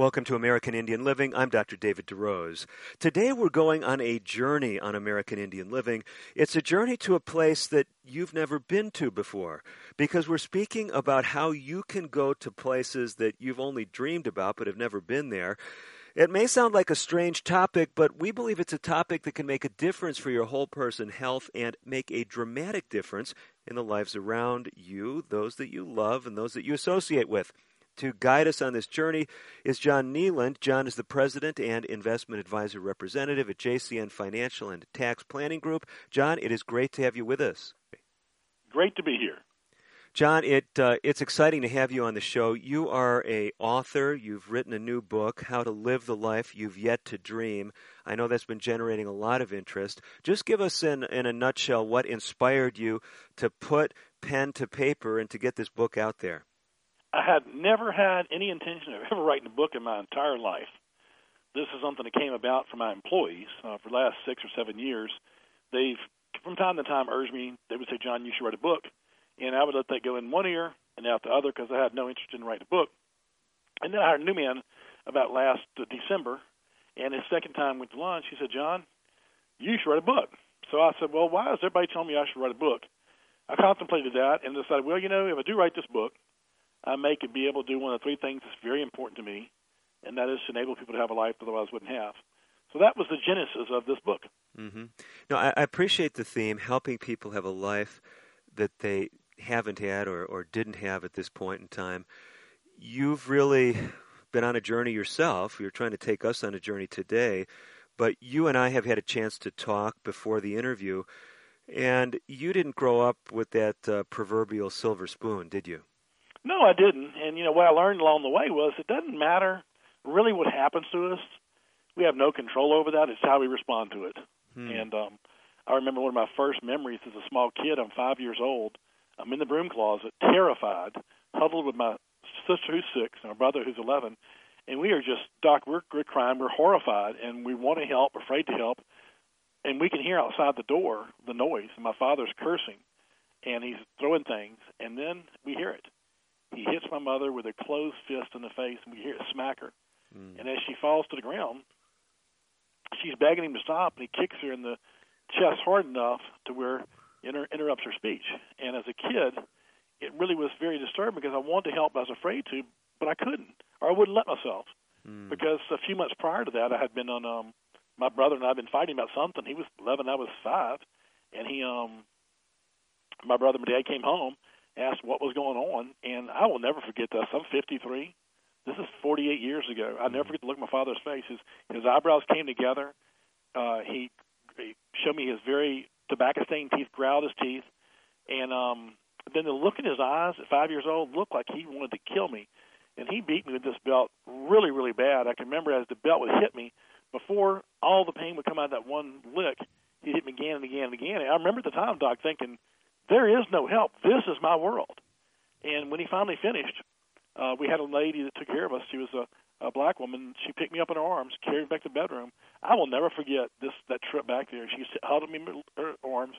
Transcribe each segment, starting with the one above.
Welcome to American Indian Living. I'm Dr. David DeRose. Today we're going on a journey on American Indian Living. It's a journey to a place that you've never been to before because we're speaking about how you can go to places that you've only dreamed about but have never been there. It may sound like a strange topic, but we believe it's a topic that can make a difference for your whole person health and make a dramatic difference in the lives around you, those that you love, and those that you associate with. To guide us on this journey is John Kneeland. John is the president and investment advisor representative at JCN Financial and Tax Planning Group. John, it is great to have you with us. Great to be here. John, it uh, it's exciting to have you on the show. You are a author. You've written a new book, How to Live the Life You've Yet to Dream. I know that's been generating a lot of interest. Just give us in in a nutshell what inspired you to put pen to paper and to get this book out there. I had never had any intention of ever writing a book in my entire life. This is something that came about from my employees uh, for the last six or seven years. They've, from time to time, urged me. They would say, "John, you should write a book," and I would let that go in one ear and out the other because I had no interest in writing a book. And then I hired a new man about last uh, December, and his second time went to lunch. He said, "John, you should write a book." So I said, "Well, why is everybody telling me I should write a book?" I contemplated that and decided, well, you know, if I do write this book, I make it be able to do one of the three things that's very important to me, and that is to enable people to have a life that otherwise wouldn't have. So that was the genesis of this book. Mm-hmm. No, I, I appreciate the theme, helping people have a life that they haven't had or, or didn't have at this point in time. You've really been on a journey yourself. You're trying to take us on a journey today, but you and I have had a chance to talk before the interview, and you didn't grow up with that uh, proverbial silver spoon, did you? No, I didn't. And you know what I learned along the way was it doesn't matter really what happens to us. We have no control over that. It's how we respond to it. Hmm. And um, I remember one of my first memories as a small kid. I'm five years old. I'm in the broom closet, terrified, huddled with my sister who's six and my brother who's eleven, and we are just Doc. We're, we're crying. We're horrified, and we want to help, afraid to help, and we can hear outside the door the noise. And my father's cursing, and he's throwing things, and then we hear it he hits my mother with a closed fist in the face, and we hear it smack her. Mm. And as she falls to the ground, she's begging him to stop, and he kicks her in the chest hard enough to where inter- interrupts her speech. And as a kid, it really was very disturbing because I wanted to help, but I was afraid to, but I couldn't, or I wouldn't let myself. Mm. Because a few months prior to that, I had been on. um My brother and I had been fighting about something. He was 11, I was five, and he um my brother and dad came home asked what was going on, and I will never forget this. I'm 53. This is 48 years ago. I never forget to look at my father's face. His, his eyebrows came together. Uh, he, he showed me his very tobacco-stained teeth, growled his teeth, and um, then the look in his eyes at five years old looked like he wanted to kill me. And he beat me with this belt really, really bad. I can remember as the belt would hit me, before all the pain would come out of that one lick, he hit me again and again and again. And I remember at the time, Doc, thinking, there is no help. This is my world. And when he finally finished, uh, we had a lady that took care of us. She was a, a black woman. She picked me up in her arms, carried me back to the bedroom. I will never forget this that trip back there. She held me in her arms,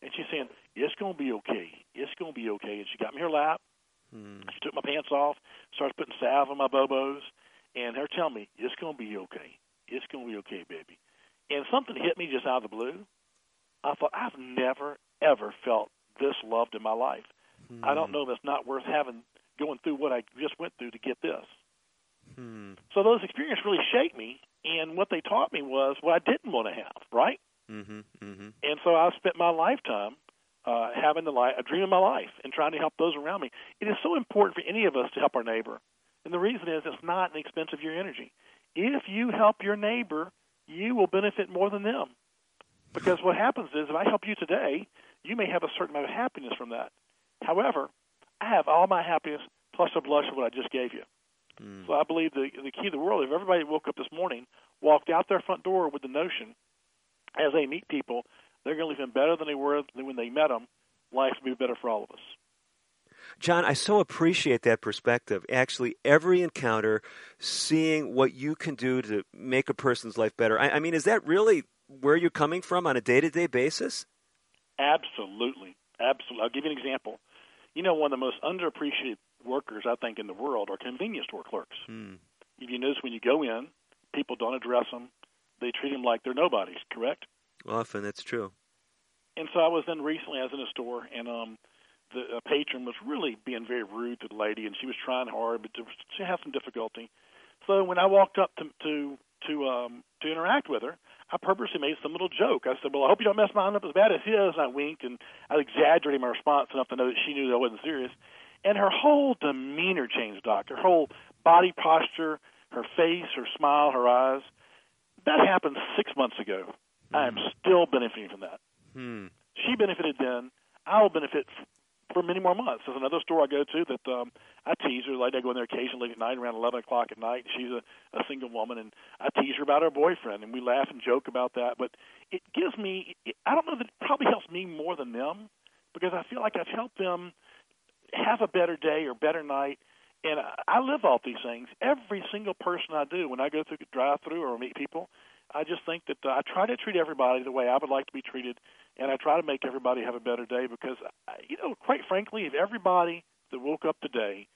and she's saying, "It's going to be okay. It's going to be okay." And she got me her lap. Hmm. She took my pants off, starts putting salve on my bobos, and her telling me, "It's going to be okay. It's going to be okay, baby." And something hit me just out of the blue. I thought I've never ever felt this loved in my life. Hmm. I don't hmm. know if it's not worth having going through what I just went through to get this. Hmm. So those experiences really shaped me, and what they taught me was what I didn't want to have, right? Mm-hmm, mm-hmm. And so I spent my lifetime uh, having the life, a dream of my life, and trying to help those around me. It is so important for any of us to help our neighbor, and the reason is it's not an expense of your energy. If you help your neighbor, you will benefit more than them. Because what happens is, if I help you today, you may have a certain amount of happiness from that. However, I have all my happiness plus a blush of what I just gave you. Mm. So I believe the the key of the world, if everybody woke up this morning, walked out their front door with the notion as they meet people, they're going to leave them better than they were when they met them. Life will be better for all of us. John, I so appreciate that perspective. Actually, every encounter, seeing what you can do to make a person's life better. I, I mean, is that really where you're coming from on a day to day basis? Absolutely. Absolutely. I'll give you an example. You know, one of the most underappreciated workers, I think, in the world are convenience store clerks. Hmm. If you notice when you go in, people don't address them. They treat them like they're nobodies, correct? Often that's true. And so I was then recently, I was in a store, and um, the patron was really being very rude to the lady, and she was trying hard, but she had some difficulty. So when I walked up to to to um, to interact with her, I purposely made some little joke. I said, "Well, I hope you don't mess mine up as bad as his." And I winked, and I exaggerated my response enough to know that she knew that I wasn't serious. And her whole demeanor changed, Doctor. Her whole body posture, her face, her smile, her eyes. That happened six months ago. Mm. I am hmm. still benefiting from that. Hmm. She benefited then. I will benefit for many more months. There's another store I go to that um, I tease her. Like I go in there occasionally at night, around 11 o'clock at night. She's a, a single woman, and I tease her about her boyfriend, and we laugh and joke about that. But it gives me, it, I don't know that it probably helps me more than them because I feel like I've helped them have a better day or better night. And I, I live off these things. Every single person I do when I go through drive-through or meet people, I just think that uh, I try to treat everybody the way I would like to be treated and I try to make everybody have a better day because, you know, quite frankly, if everybody that woke up today,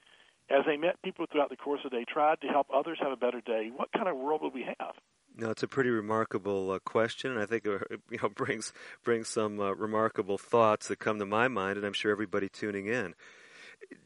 as they met people throughout the course of the day, tried to help others have a better day, what kind of world would we have? No, it's a pretty remarkable uh, question, and I think it you know brings brings some uh, remarkable thoughts that come to my mind, and I'm sure everybody tuning in.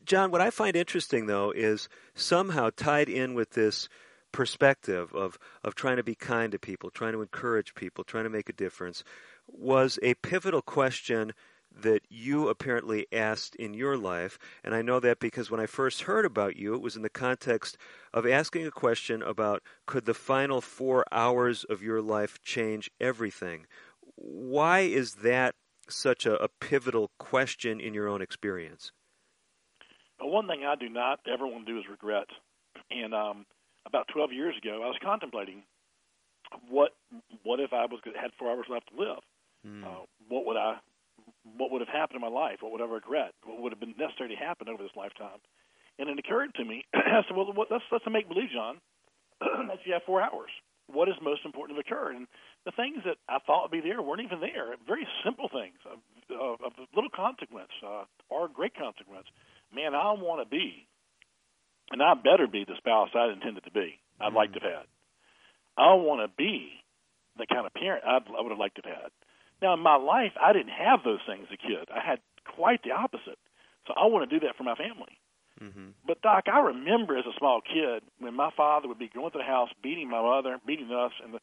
John, what I find interesting though is somehow tied in with this perspective of of trying to be kind to people, trying to encourage people, trying to make a difference was a pivotal question that you apparently asked in your life. And I know that because when I first heard about you, it was in the context of asking a question about could the final four hours of your life change everything? Why is that such a, a pivotal question in your own experience? Well, one thing I do not ever want to do is regret. And um, about 12 years ago, I was contemplating what what if I was had four hours left to live Mm. Uh, what would I? What would have happened in my life? What would I regret? What would have been necessary to happen over this lifetime? And it occurred to me. I said, "Well, that's that's a make believe, John. that you have four hours. What is most important to occur?" And the things that I thought would be there weren't even there. Very simple things of, of, of little consequence uh, or great consequence. Man, I want to be, and I better be the spouse I intended to be. I'd mm-hmm. like to have had. I want to be the kind of parent I'd, I would have liked to have had. Now, in my life, I didn't have those things as a kid. I had quite the opposite. So I want to do that for my family. Mm-hmm. But Doc, I remember as a small kid when my father would be going to the house, beating my mother, beating us, and the,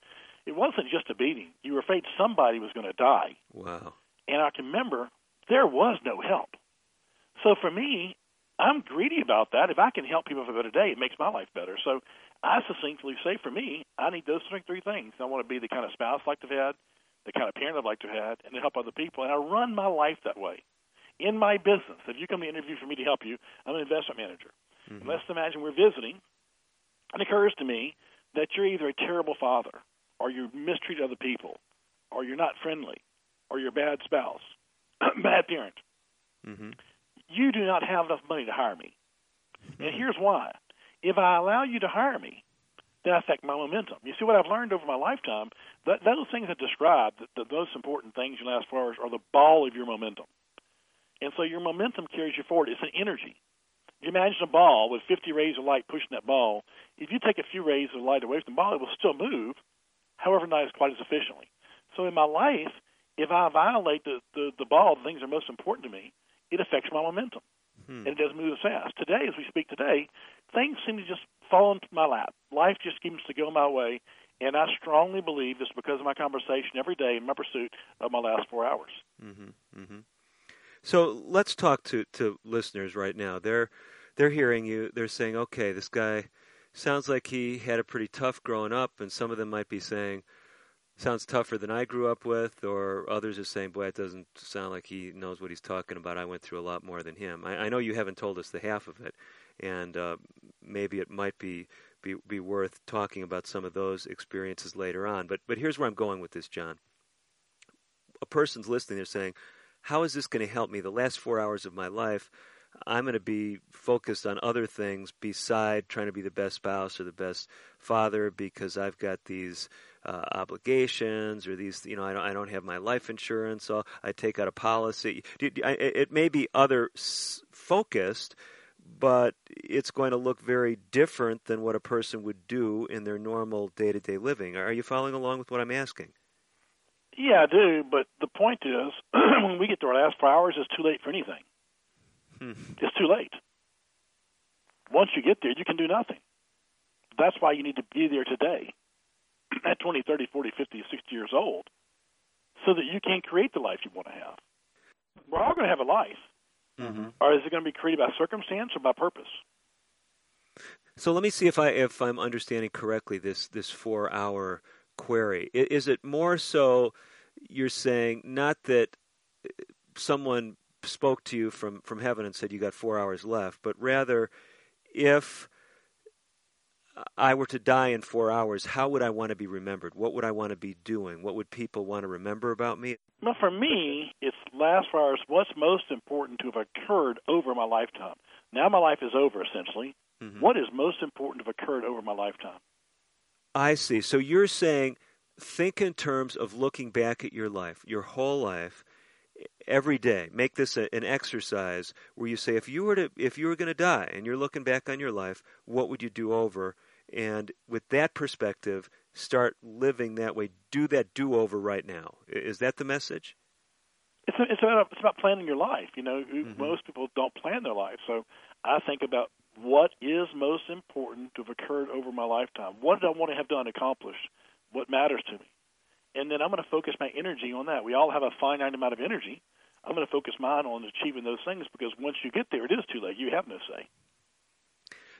it wasn't just a beating. You were afraid somebody was going to die. Wow. And I can remember there was no help. So for me, I'm greedy about that. If I can help people have a better day, it makes my life better. So I succinctly say for me, I need those three things. I want to be the kind of spouse I'd like to have had the kind of parent I'd like to have had, and to help other people. And I run my life that way. In my business, if you come to interview for me to help you, I'm an investment manager. Mm-hmm. And let's imagine we're visiting. And it occurs to me that you're either a terrible father, or you mistreat other people, or you're not friendly, or you're a bad spouse, bad parent. Mm-hmm. You do not have enough money to hire me. And hmm. here's why. If I allow you to hire me, then I affect my momentum. You see, what I've learned over my lifetime, that those things I described, the, the most important things in the last four hours, are the ball of your momentum. And so your momentum carries you forward. It's an energy. You imagine a ball with 50 rays of light pushing that ball. If you take a few rays of light away from the ball, it will still move, however, not as quite as efficiently. So in my life, if I violate the, the, the ball, the things that are most important to me, it affects my momentum. Hmm. And it doesn't move as fast. Today, as we speak today, things seem to just fall into my lap. Life just seems to go my way, and I strongly believe it's because of my conversation every day in my pursuit of my last four hours. Mm-hmm, mm-hmm. So let's talk to, to listeners right now. They're they're hearing you. They're saying, "Okay, this guy sounds like he had a pretty tough growing up," and some of them might be saying, "Sounds tougher than I grew up with," or others are saying, "Boy, it doesn't sound like he knows what he's talking about. I went through a lot more than him." I, I know you haven't told us the half of it, and uh, maybe it might be, be be worth talking about some of those experiences later on. But but here's where I'm going with this, John. a person's listening, they're saying, "How is this going to help me? The last four hours of my life, I'm going to be focused on other things beside trying to be the best spouse or the best father because I've got these." Uh, obligations or these you know I don't, I don't have my life insurance so I take out a policy it may be other focused but it's going to look very different than what a person would do in their normal day to day living. Are you following along with what I'm asking? Yeah, I do. But the point is, when we get to our last four hours, it's too late for anything. Hmm. It's too late. Once you get there, you can do nothing. That's why you need to be there today at 20, 30, 40, 50, 60 years old so that you can create the life you want to have. We're all going to have a life. Mm-hmm. Or is it going to be created by circumstance or by purpose? So let me see if I if I'm understanding correctly this this four hour query. Is it more so you're saying not that uh, someone spoke to you from from heaven and said you got four hours left, but rather if I were to die in four hours, how would I want to be remembered? What would I want to be doing? What would people want to remember about me? Well, for me, it's last four hours. What's most important to have occurred over my lifetime? Now my life is over, essentially. Mm-hmm. What is most important to have occurred over my lifetime? I see. So you're saying think in terms of looking back at your life, your whole life, every day. Make this a, an exercise where you say, if you were to, if you were going to die, and you're looking back on your life, what would you do over? And with that perspective, start living that way. Do that do over right now. Is that the message? It's, it's, about, it's about planning your life. You know, mm-hmm. most people don't plan their life. So I think about what is most important to have occurred over my lifetime. What did I want to have done, accomplished? What matters to me? And then I'm going to focus my energy on that. We all have a finite amount of energy. I'm going to focus mine on achieving those things because once you get there, it is too late. You have no say.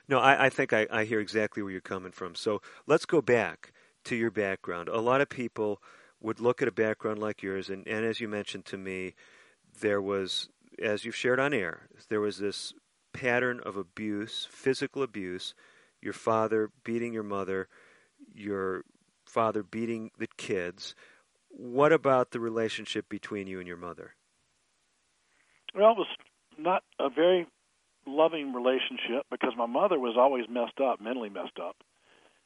No, I, I think I, I hear exactly where you're coming from. So let's go back to your background. A lot of people would look at a background like yours, and, and as you mentioned to me, there was, as you've shared on air, there was this pattern of abuse, physical abuse, your father beating your mother, your father beating the kids. What about the relationship between you and your mother? Well, it was not a very loving relationship because my mother was always messed up, mentally messed up,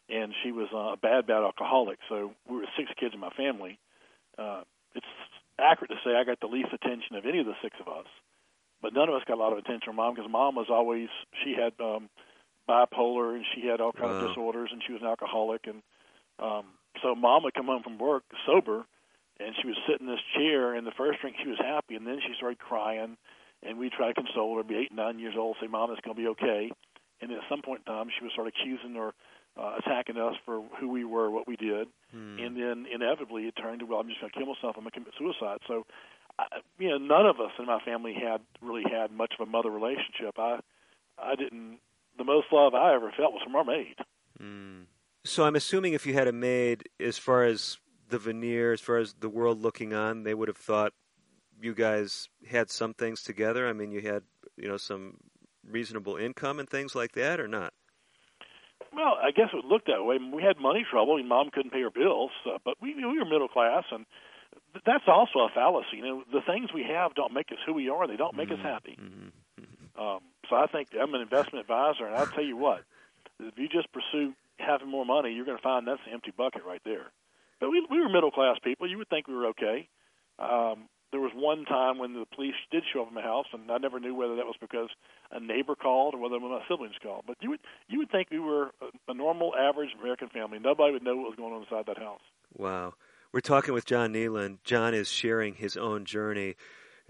and she was a bad, bad alcoholic. So we were six kids in my family. Uh, it's accurate to say I got the least attention of any of the six of us, but none of us got a lot of attention from mom because mom was always she had um, bipolar and she had all kinds wow. of disorders and she was an alcoholic and um, so mom would come home from work sober and she was sitting in this chair and the first drink she was happy and then she started crying and we tried to console her, be eight, nine years old, say, "Mom, it's going to be okay." And at some point in time, she would start accusing or uh, attacking us for who we were, what we did, hmm. and then inevitably it turned to, "Well, I'm just going to kill myself. I'm going to commit suicide." So, I, you know, none of us in my family had really had much of a mother relationship. I, I didn't. The most love I ever felt was from our maid. Hmm. So I'm assuming if you had a maid, as far as the veneer, as far as the world looking on, they would have thought you guys had some things together? I mean, you had you know some reasonable income and things like that, or not? Well, I guess it looked that way. We had money trouble, and mom couldn't pay her bills, uh, but we we were middle class, and that's also a fallacy. You know, the things we have don't make us who we are; they don't make mm-hmm. us happy. Mm-hmm. mm-hmm. Um, so I think I'm an investment advisor, and I'll tell you what: if you just pursue having more money, you're going to find that's an empty bucket right there. But we we were middle class people. You would think we were okay. Um, there was one time when the police did show up at my house, and I never knew whether that was because a neighbor called or whether my siblings called. But you would you would think we were a, a normal, average American family. Nobody would know what was going on inside that house. Wow. We're talking with John Kneeland. John is sharing his own journey,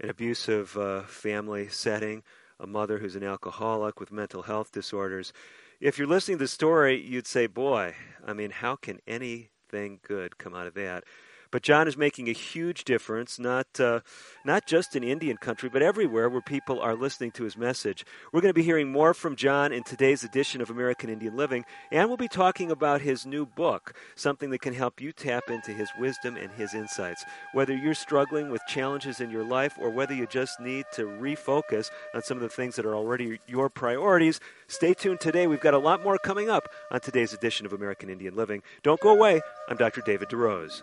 an abusive uh, family setting, a mother who's an alcoholic with mental health disorders. If you're listening to the story, you'd say, "Boy, I mean, how can anything good come out of that?" But John is making a huge difference, not uh, not just in Indian country, but everywhere where people are listening to his message. We're going to be hearing more from John in today's edition of American Indian Living, and we'll be talking about his new book, something that can help you tap into his wisdom and his insights. Whether you're struggling with challenges in your life or whether you just need to refocus on some of the things that are already your priorities, stay tuned today. We've got a lot more coming up on today's edition of American Indian Living. Don't go away. I'm Dr. David DeRose.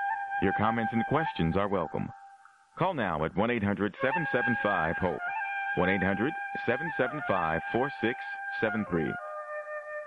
Your comments and questions are welcome. Call now at 1 800 775 HOPE. 1 800 775 4673.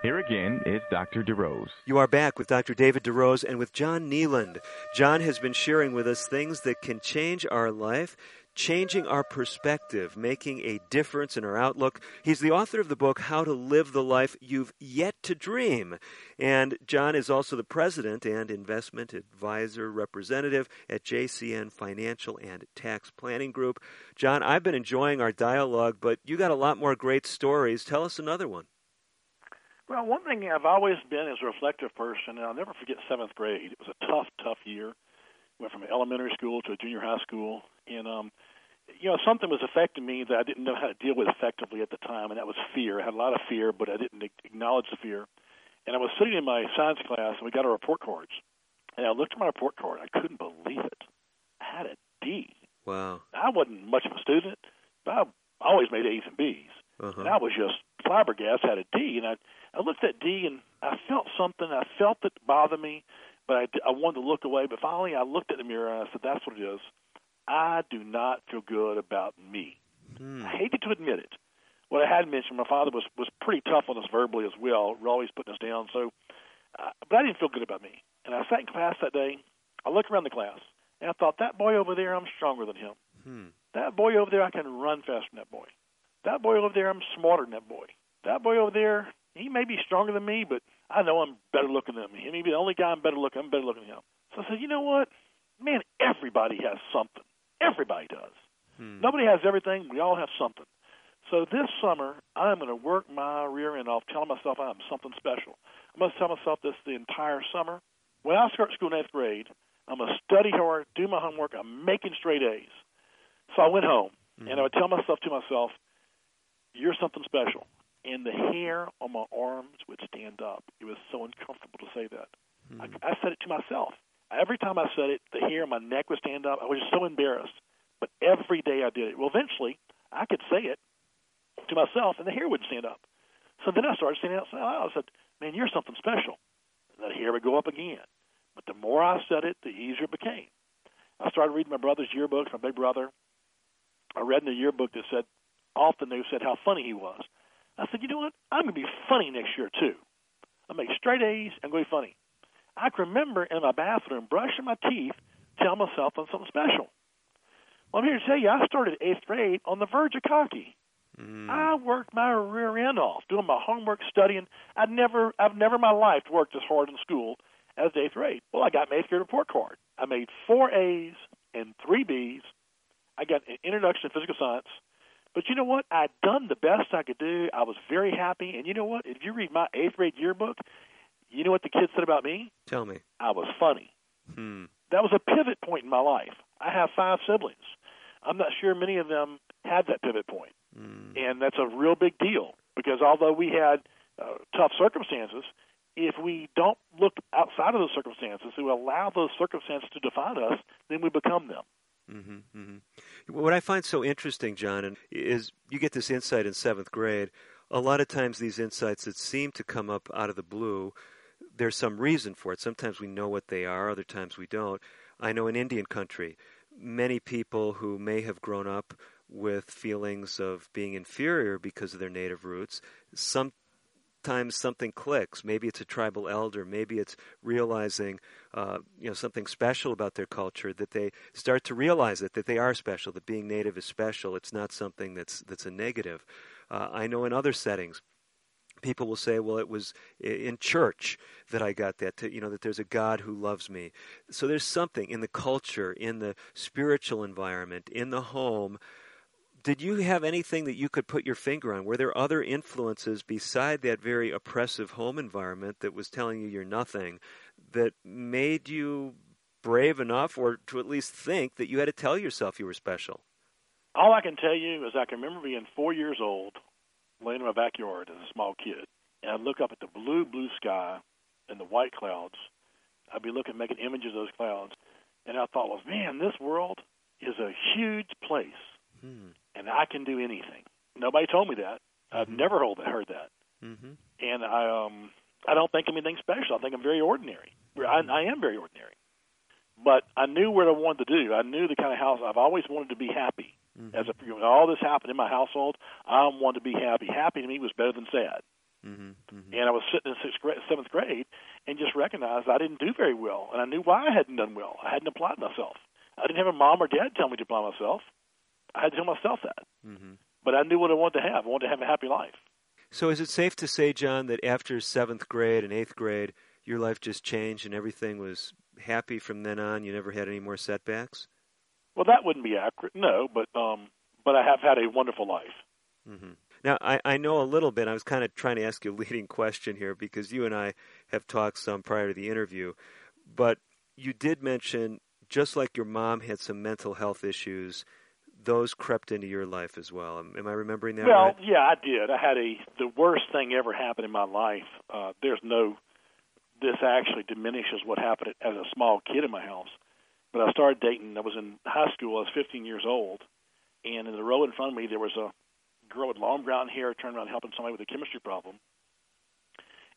Here again is Dr. DeRose. You are back with Dr. David DeRose and with John Kneeland. John has been sharing with us things that can change our life, changing our perspective, making a difference in our outlook. He's the author of the book, How to Live the Life You've Yet to Dream. And John is also the president and investment advisor representative at JCN Financial and Tax Planning Group. John, I've been enjoying our dialogue, but you got a lot more great stories. Tell us another one. Well, one thing I've always been is a reflective person, and I'll never forget seventh grade. It was a tough, tough year. Went from elementary school to junior high school, and um, you know something was affecting me that I didn't know how to deal with effectively at the time, and that was fear. I had a lot of fear, but I didn't acknowledge the fear. And I was sitting in my science class, and we got our report cards, and I looked at my report card. I couldn't believe it. I had a D. Wow. I wasn't much of a student, but I always made A's and B's, Uh-huh. and I was just flabbergasted. Had a D, and I I looked at D and I felt something. I felt it bother me, but I, I wanted to look away. But finally, I looked at the mirror and I said, "That's what it is. I do not feel good about me." Hmm. I hated to admit it. What I had mentioned, my father was was pretty tough on us verbally as well, always putting us down. So, uh, but I didn't feel good about me. And I sat in class that day. I looked around the class and I thought, "That boy over there, I'm stronger than him. Hmm. That boy over there, I can run faster than that boy. That boy over there, I'm smarter than that boy. That boy over there, he may be stronger than me, but I know I'm better looking than him. He may be the only guy I'm better looking. I'm better looking than him. So I said, you know what? Man, everybody has something. Everybody does. Hmm. Nobody has everything. We all have something. So this summer, I'm going to work my rear end off, telling myself I'm something special. I'm going to tell myself this the entire summer. When I start school in eighth grade, I'm going to study hard, do my homework. I'm making straight A's. So I went home, and I would tell myself to myself, "You're something special." And the hair on my arms would stand up. It was so uncomfortable to say that. I, I said it to myself. Every time I said it, the hair on my neck would stand up. I was just so embarrassed. But every day I did it. Well, eventually, I could say it to myself, and the hair would stand up. So then I started saying it out loud. I said, "Man, you're something special." And the hair would go up again. But the more I said it, the easier it became. I started reading my brother's yearbooks, my big brother. I read in the yearbook that said often they said how funny he was. I said, you know what? I'm going to be funny next year too. I'll make straight A's and go be funny. I can remember in my bathroom brushing my teeth, telling myself on something special. Well, I'm here to tell you, I started eighth grade on the verge of cocky. Mm. I worked my rear end off doing my homework, studying. I'd never, I've never in my life worked as hard in school as eighth grade. Well, I got my eighth grade report card. I made four A's and three B's. I got an introduction to physical science. But you know what? I'd done the best I could do. I was very happy. And you know what? If you read my eighth grade yearbook, you know what the kids said about me? Tell me. I was funny. Hmm. That was a pivot point in my life. I have five siblings. I'm not sure many of them had that pivot point. Hmm. And that's a real big deal because although we had uh, tough circumstances, if we don't look outside of those circumstances, we allow those circumstances to define us, then we become them. Mm-hmm, mm-hmm. What I find so interesting, John, is you get this insight in seventh grade. A lot of times, these insights that seem to come up out of the blue, there's some reason for it. Sometimes we know what they are, other times we don't. I know in Indian country, many people who may have grown up with feelings of being inferior because of their native roots, sometimes something clicks. Maybe it's a tribal elder. Maybe it's realizing, uh, you know, something special about their culture. That they start to realize it, that they are special. That being native is special. It's not something that's that's a negative. Uh, I know in other settings, people will say, "Well, it was in church that I got that. To, you know, that there's a God who loves me." So there's something in the culture, in the spiritual environment, in the home did you have anything that you could put your finger on? Were there other influences beside that very oppressive home environment that was telling you you're nothing that made you brave enough or to at least think that you had to tell yourself you were special? All I can tell you is I can remember being four years old, laying in my backyard as a small kid, and I'd look up at the blue, blue sky and the white clouds. I'd be looking, making images of those clouds, and I thought, well, man, this world is a huge place. Hmm and I can do anything. Nobody told me that. I've mm-hmm. never heard that. Mm-hmm. And I um I don't think I'm anything special. I think I'm very ordinary. I, I am very ordinary. But I knew what I wanted to do. I knew the kind of house I've always wanted to be happy. Mm-hmm. As a, when all this happened in my household, I wanted to be happy. Happy to me was better than sad. Mm-hmm. Mm-hmm. And I was sitting in sixth grade, seventh grade, and just recognized I didn't do very well, and I knew why I hadn't done well. I hadn't applied myself. I didn't have a mom or dad tell me to apply myself. I had to tell myself that. Mm-hmm. But I knew what I wanted to have. I wanted to have a happy life. So is it safe to say, John, that after seventh grade and eighth grade, your life just changed and everything was happy from then on? You never had any more setbacks? Well, that wouldn't be accurate, no. But um, but I have had a wonderful life. Mm-hmm. Now, I, I know a little bit. I was kind of trying to ask you a leading question here because you and I have talked some prior to the interview. But you did mention, just like your mom had some mental health issues, those crept into your life as well. Am, I remembering that well, right? yeah, I did. I had a the worst thing ever happened in my life. Uh, there's no this actually diminishes what happened as a small kid in my house. But I started dating. I was in high school. I was 15 years old, and in the row in front of me there was a girl with long brown hair turned around helping somebody with a chemistry problem.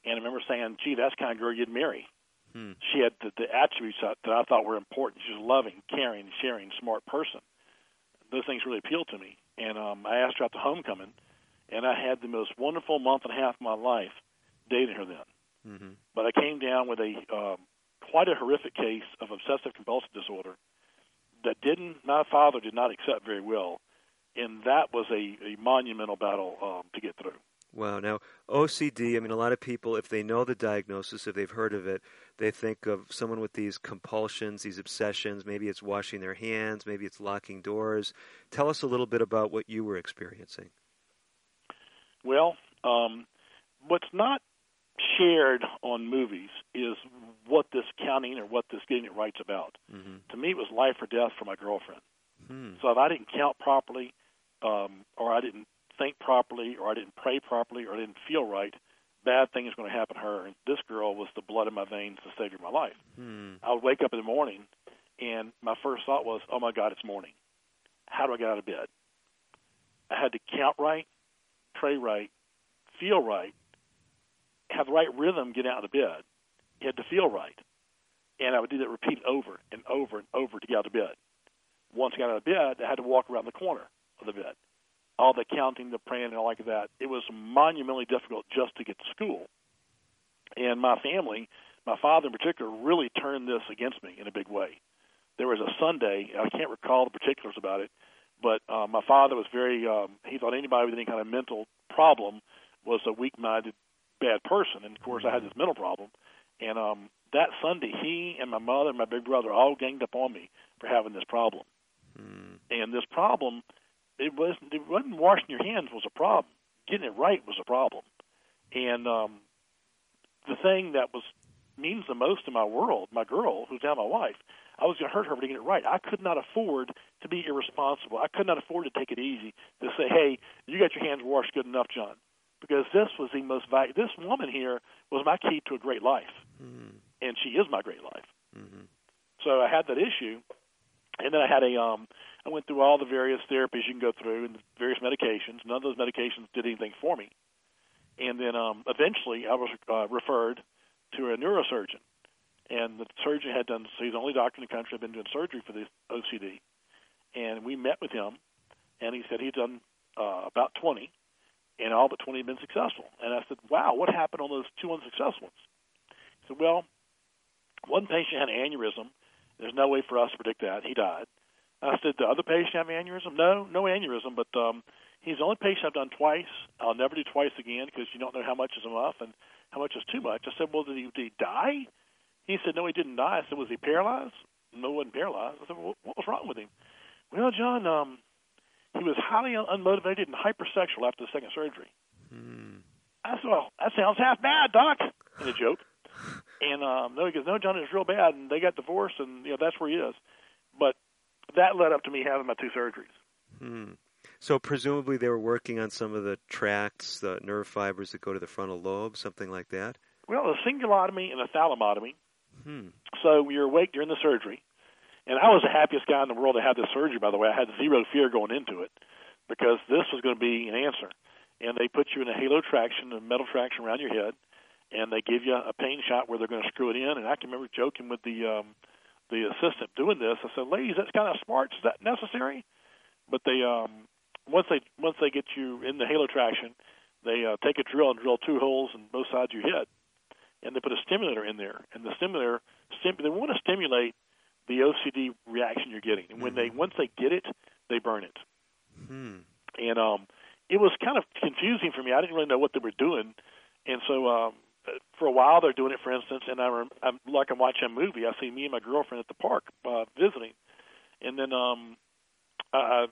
And I remember saying, "Gee, that's the kind of girl you'd marry." Hmm. She had the, the attributes that, that I thought were important. She was loving, caring, sharing, smart person those things really appealed to me. And um, I asked her out to homecoming, and I had the most wonderful month and a half of my life dating her then. Mm-hmm. But I came down with a um, quite a horrific case of obsessive compulsive disorder that didn't my father did not accept very well, and that was a, a monumental battle um, to get through. Wow. Now, OCD, I mean, a lot of people, if they know the diagnosis, if they've heard of it, they think of someone with these compulsions, these obsessions. Maybe it's washing their hands, maybe it's locking doors. Tell us a little bit about what you were experiencing. Well, um, what's not shared on movies is what this counting or what this getting it right's about. Mm-hmm. To me, it was life or death for my girlfriend. Hmm. So if I didn't count properly, um, or I didn't think properly, or I didn't pray properly, or I didn't feel right, bad thing is going to happen to her. And this girl was the blood in my veins, the savior of my life. Hmm. I would wake up in the morning, and my first thought was, "Oh my God, it's morning. How do I get out of bed?" I had to count right, pray right, feel right, have the right rhythm, get out of bed. You had to feel right, and I would do that repeat over and over and over to get out of bed. Once I got out of bed, I had to walk around the corner of the bed all the counting, the praying, and all like that. It was monumentally difficult just to get to school. And my family, my father in particular, really turned this against me in a big way. There was a Sunday, I can't recall the particulars about it, but uh, my father was very, um, he thought anybody with any kind of mental problem was a weak minded, bad person. And of course, I had this mental problem. And um, that Sunday, he and my mother and my big brother all ganged up on me for having this problem. Mm. And this problem, it wasn't it wasn't washing your hands was a problem. Getting it right was a problem. And um, the thing that was means the most in my world, my girl, who's now my wife, I was going to hurt her to get it right. I could not afford to be irresponsible. I could not afford to take it easy to say, "Hey, you got your hands washed good enough, John," because this was the most. This woman here was my key to a great life, mm-hmm. and she is my great life. Mm-hmm. So I had that issue, and then I had a um, I went through all the various therapies you can go through and various medications. None of those medications did anything for me, and then um, eventually I was uh, referred to a neurosurgeon and the surgeon had done. So he's the only doctor in the country had been doing surgery for the OCD, and we met with him, and he said he'd done uh, about 20, and all but 20 had been successful. And I said, "Wow, what happened on those two unsuccessful ones?" Said, "Well, one patient had an aneurysm. There's no way for us to predict that. He died." I said, "The other patient have an aneurysm? No, no aneurysm, but um, he's the only patient I've done twice. I'll never do twice again because you don't know how much is enough and how much is too much." I said, "Well, did he, did he die?" He said, no, he didn't die. I said, was he paralyzed? No, he wasn't paralyzed. I said, well, what was wrong with him? Well, John, um, he was highly unmotivated and hypersexual after the second surgery. Hmm. I said, well, that sounds half bad, Doc, in a joke. And um, no, he goes, no, John, it's real bad, and they got divorced, and you know that's where he is. But that led up to me having my two surgeries. Hmm. So presumably they were working on some of the tracts, the nerve fibers that go to the frontal lobe, something like that. Well, a cingulotomy and a thalamotomy Hmm. So you're awake during the surgery. And I was the happiest guy in the world to have this surgery, by the way. I had zero fear going into it because this was going to be an answer. And they put you in a halo traction, a metal traction around your head, and they give you a pain shot where they're going to screw it in. And I can remember joking with the um, the assistant doing this. I said, "Ladies, that's kind of smart. Is that necessary?" But they um, once they once they get you in the halo traction, they uh, take a drill and drill two holes in both sides you hit, and they put a stimulator in there, and the stimulator stim- they want to stimulate the OCD reaction you're getting. And when mm-hmm. they once they get it, they burn it. Hmm. And um, it was kind of confusing for me. I didn't really know what they were doing, and so um, for a while they're doing it. For instance, and I rem- I'm like I'm watching a movie. I see me and my girlfriend at the park uh, visiting, and then um, uh,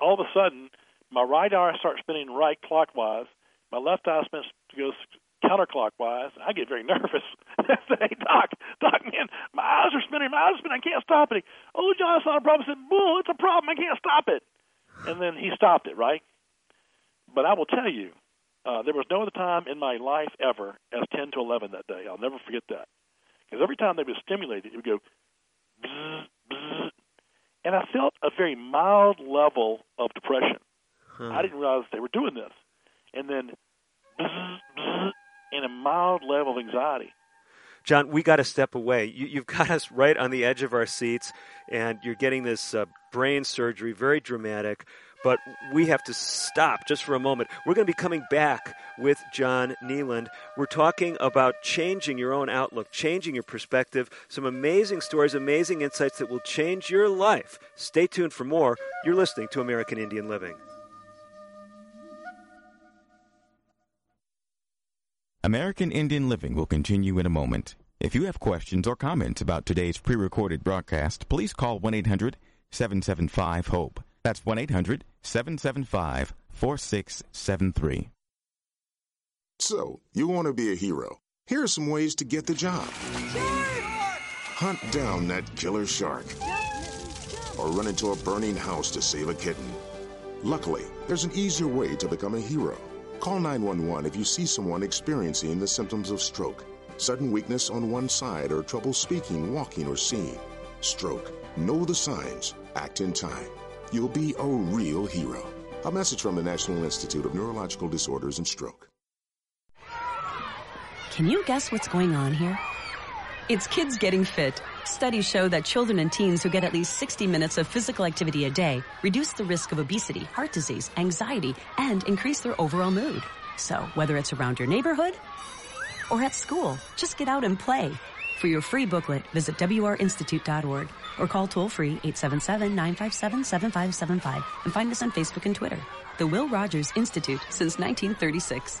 all of a sudden my right eye starts spinning right clockwise. My left eye spins goes counterclockwise. I get very nervous. I say, hey, Doc, Doc, man, my eyes are spinning. My eyes are spinning. I can't stop it. Oh, John, it's not a problem. I said, Bull, it's a problem. I can't stop it. And then he stopped it, right? But I will tell you, uh, there was no other time in my life ever as 10 to 11 that day. I'll never forget that. Because every time they would stimulate it, it would go bzz, bzz. And I felt a very mild level of depression. Huh. I didn't realize they were doing this. And then bzz, bzz, and a mild level of anxiety. John, we got to step away. You, have got us right on the edge of our seats, and you're getting this uh, brain surgery, very dramatic. But we have to stop just for a moment. We're going to be coming back with John Kneeland. We're talking about changing your own outlook, changing your perspective, some amazing stories, amazing insights that will change your life. Stay tuned for more. You're listening to American Indian Living. American Indian Living will continue in a moment. If you have questions or comments about today's pre recorded broadcast, please call 1 800 775 HOPE. That's 1 800 775 4673. So, you want to be a hero. Here are some ways to get the job hunt down that killer shark, or run into a burning house to save a kitten. Luckily, there's an easier way to become a hero. Call 911 if you see someone experiencing the symptoms of stroke, sudden weakness on one side, or trouble speaking, walking, or seeing. Stroke. Know the signs. Act in time. You'll be a real hero. A message from the National Institute of Neurological Disorders and Stroke. Can you guess what's going on here? It's kids getting fit. Studies show that children and teens who get at least 60 minutes of physical activity a day reduce the risk of obesity, heart disease, anxiety, and increase their overall mood. So, whether it's around your neighborhood or at school, just get out and play. For your free booklet, visit WRInstitute.org or call toll free 877 957 7575 and find us on Facebook and Twitter. The Will Rogers Institute since 1936.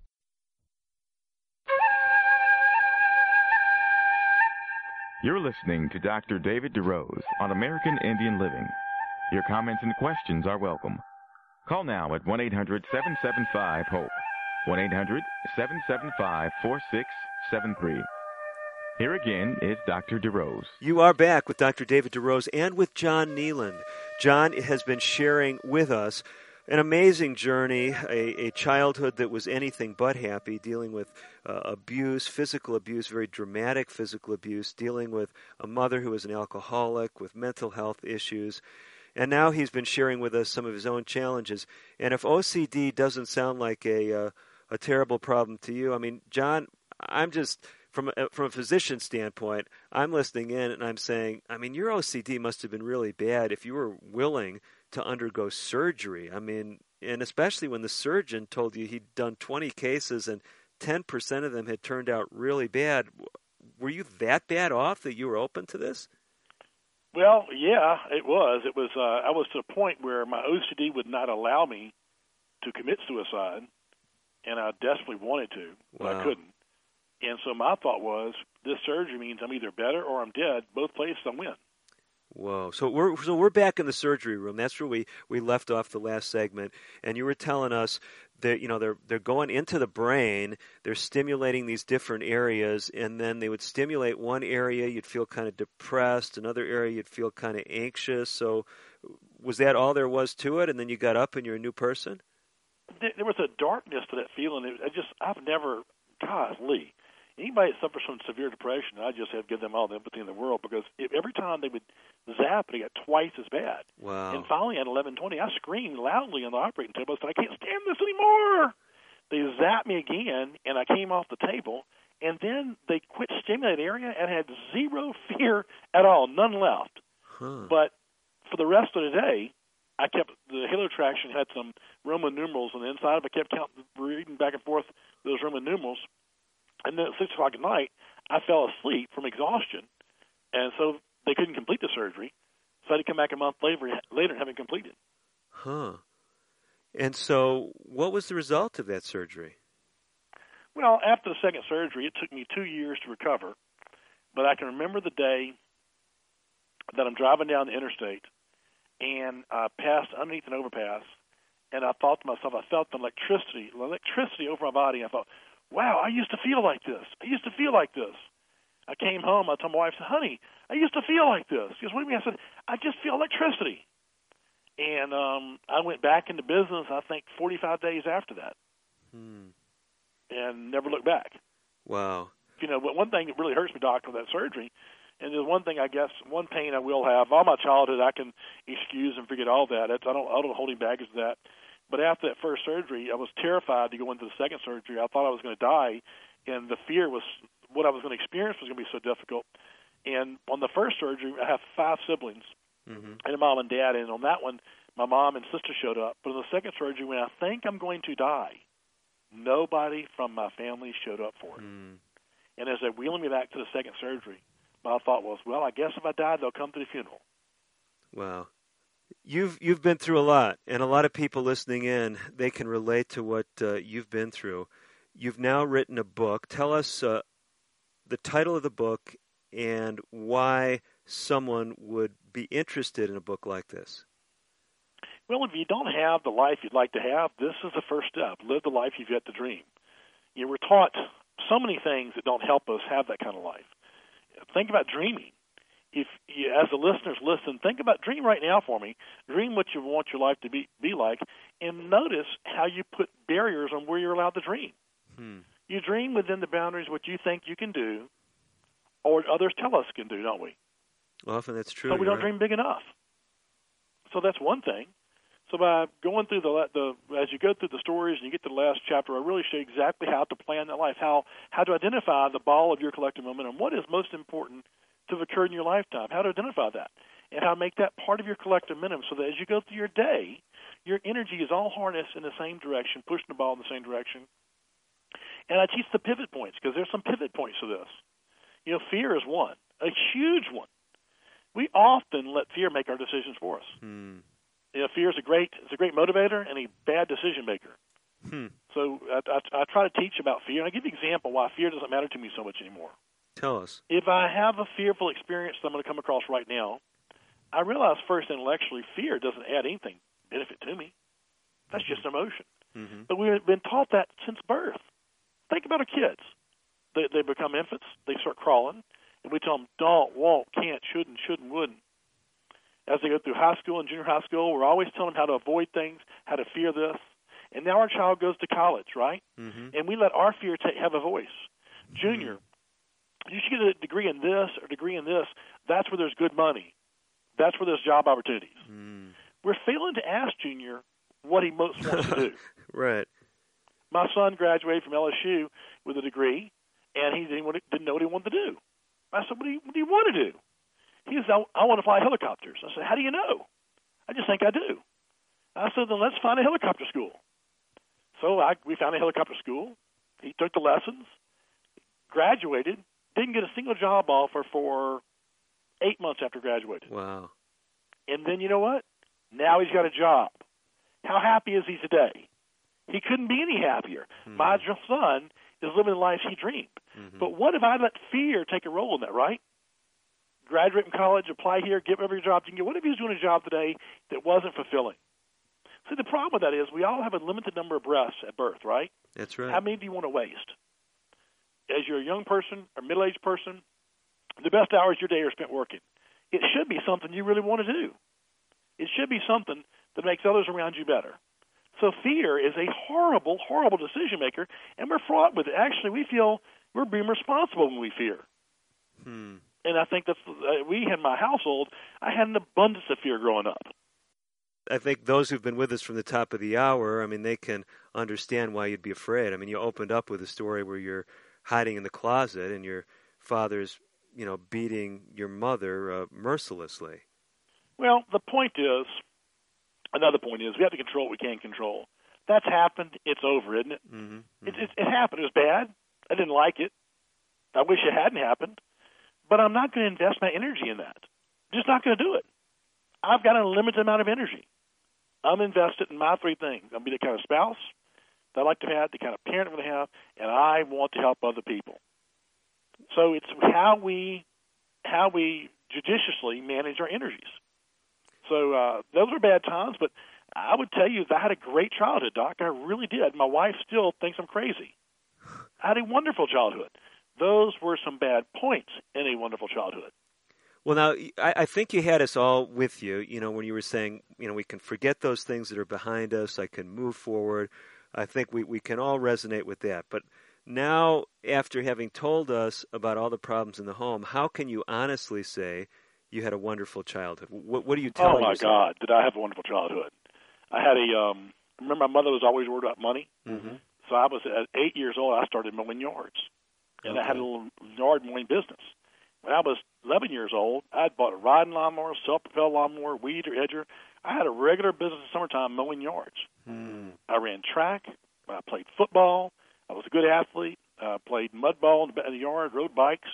You're listening to Dr. David DeRose on American Indian Living. Your comments and questions are welcome. Call now at 1 800 775 HOPE. 1 800 775 4673. Here again is Dr. DeRose. You are back with Dr. David DeRose and with John Neyland. John has been sharing with us an amazing journey, a, a childhood that was anything but happy, dealing with uh, abuse, physical abuse, very dramatic physical abuse, dealing with a mother who was an alcoholic, with mental health issues. And now he's been sharing with us some of his own challenges. And if OCD doesn't sound like a, uh, a terrible problem to you, I mean, John, I'm just from a, from a physician standpoint, I'm listening in and I'm saying, I mean, your OCD must have been really bad if you were willing to undergo surgery. I mean, and especially when the surgeon told you he'd done 20 cases and 10% of them had turned out really bad. Were you that bad off that you were open to this? Well, yeah, it was. It was. Uh, I was to the point where my OCD would not allow me to commit suicide, and I desperately wanted to, but Wow. I couldn't. And so my thought was, this surgery means I'm either better or I'm dead. Both places I'm win. Whoa! So we're so we're back in the surgery room. That's where we, we left off the last segment, and you were telling us that you know they're they're going into the brain. They're stimulating these different areas, and then they would stimulate one area, you'd feel kind of depressed. Another area, you'd feel kind of anxious. So was that all there was to it? And then you got up and you're a new person. There, was a darkness to that feeling. It, I just, I've never, golly, anybody that suffers from severe depression, I just have to give them all the empathy in the world because if, every time they would zap it, it got twice as bad. Wow. And finally, at 11:20, I screamed loudly on the operating table. I said, "I can't stand this anymore." They zapped me again, and I came off the table. And then they quit stimulating area and had zero fear at all, none left. Huh. But for the rest of the day, I kept the halo traction had some Roman numerals on the inside of it. I kept counting, reading back and forth those Roman numerals. And then at six o'clock at night, I fell asleep from exhaustion, and so they couldn't complete the surgery. So I had to come back a month later, later and have it completed. Huh. And so, what was the result of that surgery? Well, after the second surgery, it took me two years to recover, but I can remember the day that I'm driving down the interstate and I passed underneath an overpass, and I thought to myself, I felt the electricity, the electricity over my body. I thought, wow, I used to feel like this. I used to feel like this. I came home. I told my wife, I said, honey, I used to feel like this. She goes, what do you mean? I said, I just feel electricity. And um, I went back into business, I think, 45 days after that, Hmm. and never looked back. Wow. You know, but one thing that really hurts me, doctor, with that surgery, and there's one thing I guess, one pain I will have. All my childhood, I can excuse and forget all that. It's, I don't, I don't hold any baggage to that. But after that first surgery, I was terrified to go into the second surgery. I thought I was going to die, and the fear was what I was going to experience was going to be so difficult. And on the first surgery, I have five siblings Mm-hmm. and a mom and dad, and on that one, my mom and sister showed up. But on the second surgery, when I think I'm going to die, nobody from my family showed up for it. Hmm. And as they're wheeling me back to the second surgery, my thought was, well, I guess if I die, they'll come to the funeral. Wow. You've you've been through a lot, and a lot of people listening in they can relate to what uh, you've been through. You've now written a book. Tell us uh, the title of the book and why someone would be interested in a book like this. Well, if you don't have the life you'd like to have, this is the first step. Live the life you've yet to dream. You know, we're taught so many things that don't help us have that kind of life. Think about dreaming. If you, as the listeners listen, think about dream right now for me. Dream what you want your life to be be like, and notice how you put barriers on where you're allowed to dream. Hmm. You dream within the boundaries what you think you can do, or others tell us can do, don't we? Often that's true. So we don't right. dream big enough. So that's one thing. So by going through the the as you go through the stories and you get to the last chapter, I really show you exactly how to plan that life, how how to identify the ball of your collective momentum, what is most important to have occurred in your lifetime, how to identify that, and how to make that part of your collective momentum, so that as you go through your day, your energy is all harnessed in the same direction, pushing the ball in the same direction. And I teach the pivot points because there's some pivot points to this. You know, fear is one, a huge one. We often let fear make our decisions for us. Hmm. You know, fear is a great it's a great motivator and a bad decision maker. Hmm. So I, I, I try to teach about fear, and I give you an example why fear doesn't matter to me so much anymore. Tell us. If I have a fearful experience that I'm going to come across right now, I realize first intellectually fear doesn't add anything benefit to me. That's just an emotion. Mm-hmm. But we've been taught that since birth. Think about our kids. They, they become infants. They start crawling, and we tell them don't, won't, can't, shouldn't, shouldn't, wouldn't. As they go through high school and junior high school, we're always telling them how to avoid things, how to fear this. And now our child goes to college, right? Mm-hmm. And we let our fear take, have a voice. Junior, you should get a degree in this or degree in this. That's where there's good money. That's where there's job opportunities. Mm. We're failing to ask Junior what he most wants to do. Right. My son graduated from LSU with a degree, and he didn't, didn't know what he wanted to do. I said, what do you, what do you want to do? He said, I, I want to fly helicopters. I said, how do you know? I just think I do. I said, then let's find a helicopter school. So I, we found a helicopter school. He took the lessons, graduated, didn't get a single job offer for eight months after graduating. Wow. And then you know what? Now he's got a job. How happy is he today? He couldn't be any happier. Hmm. My son is living the life he dreamed. Mm-hmm. But what if I let fear take a role in that, right? Graduate from college, apply here, get every job you can get. What if he was doing a job today that wasn't fulfilling? See, the problem with that is we all have a limited number of breaths at birth, right? That's right. How many do you want to waste? As you're a young person or middle aged person, the best hours of your day are spent working. It should be something you really want to do. It should be something that makes others around you better. So fear is a horrible, horrible decision maker, and we're fraught with it. Actually, we feel we're being responsible when we fear. Hmm. And I think that's uh, we in my household. I had an abundance of fear growing up. I think those who've been with us from the top of the hour, I mean, they can understand why you'd be afraid. I mean, you opened up with a story where you're hiding in the closet and your father's, you know, beating your mother uh, mercilessly. Well, the point is, another point is, we have to control what we can control. That's happened. It's over, isn't it? Mm-hmm. It, it, it happened. It was bad. I didn't like it. I wish it hadn't happened. But I'm not going to invest my energy in that. I'm just not going to do it. I've got a limited amount of energy. I'm invested in my three things. I'm be the kind of spouse that I like to have, the kind of parent I'm going to have, and I want to help other people. So it's how we how we judiciously manage our energies. So uh, those were bad times, but I would tell you that I had a great childhood, Doc. I really did. My wife still thinks I'm crazy. I had a wonderful childhood. Those were some bad points in a wonderful childhood. Well, now I, I think you had us all with you. You know, when you were saying, you know, we can forget those things that are behind us. I can move forward. I think we we can all resonate with that. But now, after having told us about all the problems in the home, how can you honestly say you had a wonderful childhood? What, what do you tell Oh my yourself? God, did I have a wonderful childhood? I had a um. Remember, my mother was always worried about money. Mm-hmm. So I was at eight years old. I started mowing yards, and I had a little yard mowing business. When I was 11 years old, I bought a riding lawnmower, self-propelled lawnmower, weed or edger. I had a regular business in summertime mowing yards. Hmm. I ran track. I played football. I was a good athlete. I played mud ball in the, in the yard, rode bikes.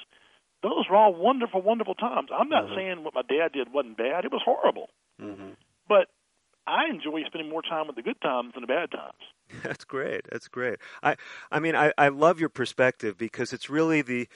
Those were all wonderful, wonderful times. I'm not Mhm. saying what my dad did wasn't bad. It was horrible. Mm-hmm. But I enjoy spending more time with the good times than the bad times. That's great. That's great. I I mean I, I love your perspective because it's really the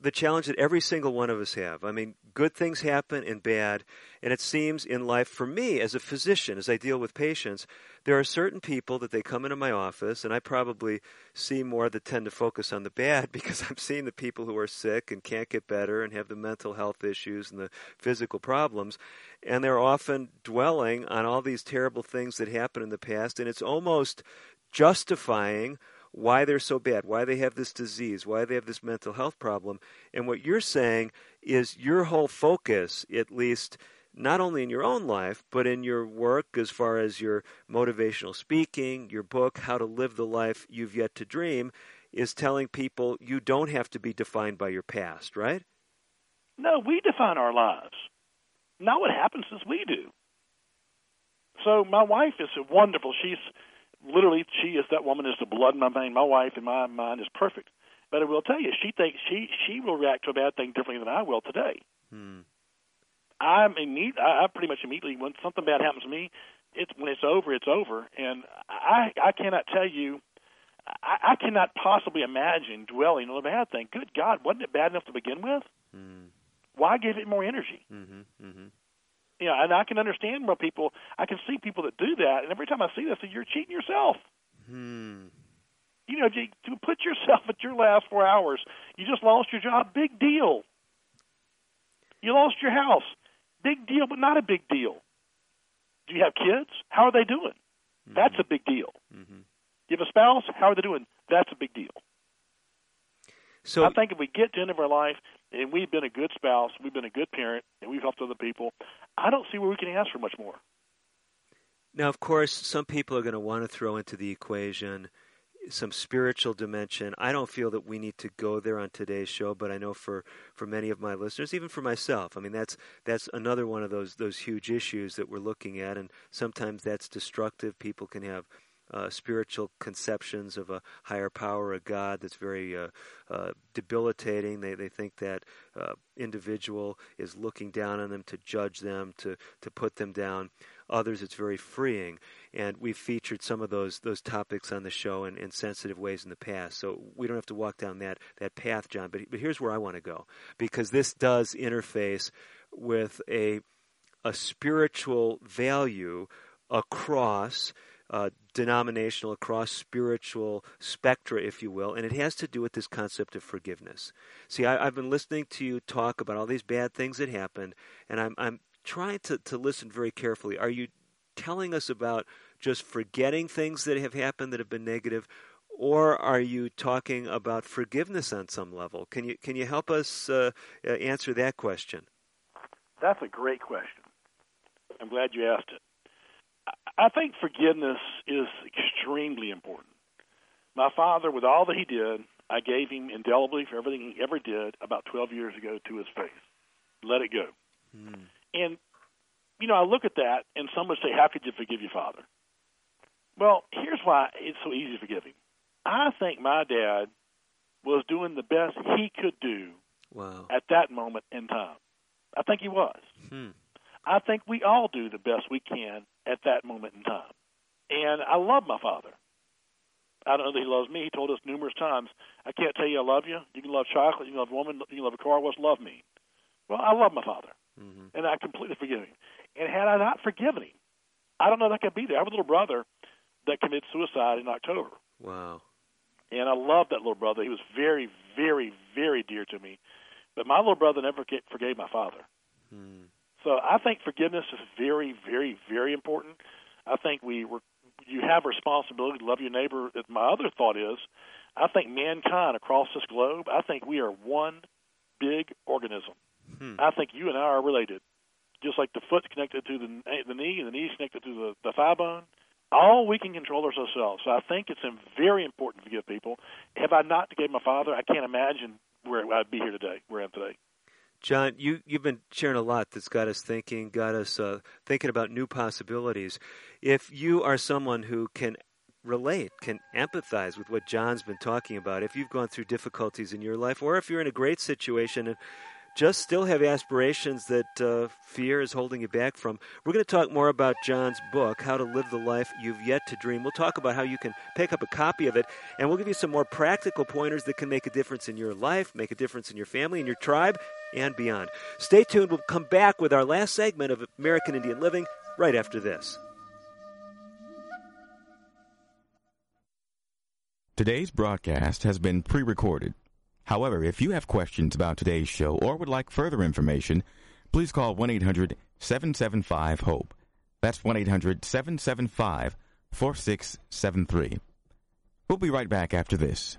the challenge that every single one of us have. I mean, good things happen and bad, and it seems in life for me as a physician, as I deal with patients, there are certain people that they come into my office, and I probably see more that tend to focus on the bad because I'm seeing the people who are sick and can't get better and have the mental health issues and the physical problems, and they're often dwelling on all these terrible things that happened in the past, and it's almost justifying why they're so bad, why they have this disease, why they have this mental health problem. And what you're saying is your whole focus, at least not only in your own life, but in your work as far as your motivational speaking, your book, How to Live the Life You've Yet to Dream, is telling people you don't have to be defined by your past, right? No, we define our lives. Not what happens is we do. So my wife is wonderful. She's literally she is that woman is the blood in my vein. My wife in my mind is perfect. But I will tell you, she thinks she she will react to a bad thing differently than I will today. Hmm. I'm imme- I, I pretty much immediately when something bad happens to me, it's when it's over, it's over, and I I cannot tell you. I, I cannot possibly imagine dwelling on a bad thing. Good God, wasn't it bad enough to begin with? Hmm. Why give it more energy? Mm-hmm. Mm-hmm. You know, and I can understand where people. I can see people that do that, and every time I see this, you're cheating yourself. Hmm. You know, to put yourself at your last four hours, you just lost your job. Big deal. You lost your house. Big deal, but not a big deal. Do you have kids? How are they doing? That's a big deal. Mm-hmm. You have a spouse? How are they doing? That's a big deal. So I think if we get to the end of our life and we've been a good spouse, we've been a good parent, and we've helped other people, I don't see where we can ask for much more. Now, of course, some people are going to want to throw into the equation some spiritual dimension. I don't feel that we need to go there on today's show, but I know for, for many of my listeners, even for myself, I mean that's that's another one of those those huge issues that we're looking at, and sometimes that's destructive. People can have uh, spiritual conceptions of a higher power, a God that's very uh, uh, debilitating. They they think that uh, individual is looking down on them to judge them, to to put them down. Others, it's very freeing, and we've featured some of those those topics on the show in, in sensitive ways in the past. So we don't have to walk down that that path, John. But but here's where I want to go because this does interface with a a spiritual value across uh, denominational, across spiritual spectra, if you will, and it has to do with this concept of forgiveness. See, I, have been listening to you talk about all these bad things that happened, and I'm, I'm trying to, to listen very carefully. Are you telling us about just forgetting things that have happened that have been negative, or are you talking about forgiveness on some level? Can you can you help us uh, answer that question? That's a great question. I'm glad you asked it. I think forgiveness is extremely important. My father, with all that he did, I gave him indelibly for everything he ever did about 12 years ago to his face. Let it go. Hmm. And, you know, I look at that, and some would say, How could you forgive your father? Well, here's why it's so easy to forgive him. I think my dad was doing the best he could do wow. at that moment in time. I think he was. Hmm. I think we all do the best we can at that moment in time. And I love my father. I don't know that he loves me. He told us numerous times, I can't tell you I love you. You can love chocolate, you can love a woman, you can love a car. What's love mean? Well, I love my father, mm-hmm. and I completely forgive him. And had I not forgiven him, I don't know that I could be there. I have a little brother that committed suicide in October. Wow. And I love that little brother. He was very, very, very dear to me. But my little brother never forgave my father. So I think forgiveness is very, very, very important. I think we were, you have a responsibility to love your neighbor. My other thought is, I think mankind across this globe, I think we are one big organism. Hmm. I think you and I are related. Just like the foot's connected to the the knee and the knee's connected to the, the thigh bone, all we can control is ourselves. So I think it's very important to forgive people. Have I not forgiven my father, I can't imagine where I'd be here today, where I am today. John, you, you've been sharing a lot that's got us thinking, got us uh, thinking about new possibilities. If you are someone who can relate, can empathize with what John's been talking about. If you've gone through difficulties in your life, or if you're in a great situation and just still have aspirations that uh, fear is holding you back from. We're going to talk more about John's book, How to Live the Life You've Yet to Dream. We'll talk about how you can pick up a copy of it, and we'll give you some more practical pointers that can make a difference in your life, make a difference in your family, in your tribe, and beyond. Stay tuned. We'll come back with our last segment of American Indian Living right after this. Today's broadcast has been pre recorded. However, if you have questions about today's show or would like further information, please call 1 800 775 HOPE. That's 1 800 775 4673. We'll be right back after this.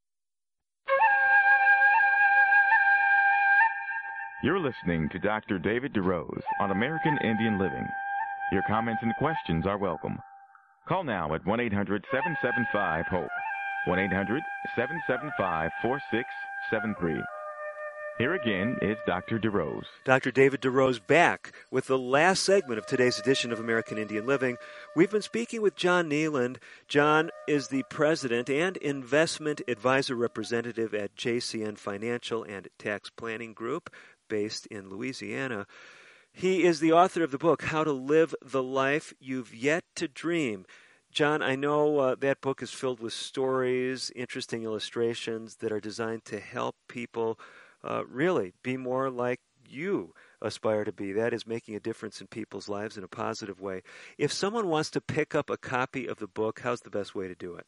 You're listening to Dr. David DeRose on American Indian Living. Your comments and questions are welcome. Call now at 1 800 775 HOPE. 1 800 775 4673. Here again is Dr. DeRose. Dr. David DeRose back with the last segment of today's edition of American Indian Living. We've been speaking with John Neyland. John is the president and investment advisor representative at JCN Financial and Tax Planning Group based in Louisiana. He is the author of the book, How to Live the Life You've Yet to Dream. John, I know uh, that book is filled with stories, interesting illustrations that are designed to help people uh, really be more like you aspire to be. That is making a difference in people's lives in a positive way. If someone wants to pick up a copy of the book, how's the best way to do it?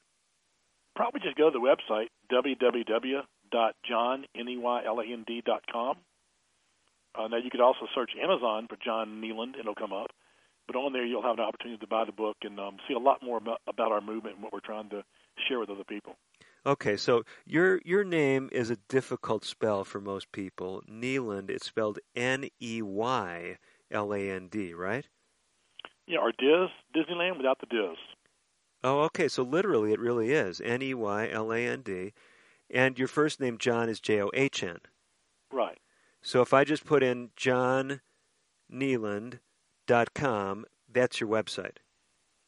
Probably just go to the website, www.johnneyland.com. Uh, now you could also search Amazon for John Neyland, and it'll come up. But on there, you'll have an opportunity to buy the book and um, see a lot more about, about our movement and what we're trying to share with other people. Okay, so your your name is a difficult spell for most people. Neyland, it's spelled N E Y L A N D, right? Yeah, or Diz, Disneyland without the Diz. Oh, okay. So literally, it really is N E Y L A N D, and your first name John is J O H N. Right. So if I just put in johnneyland.com, that's your website.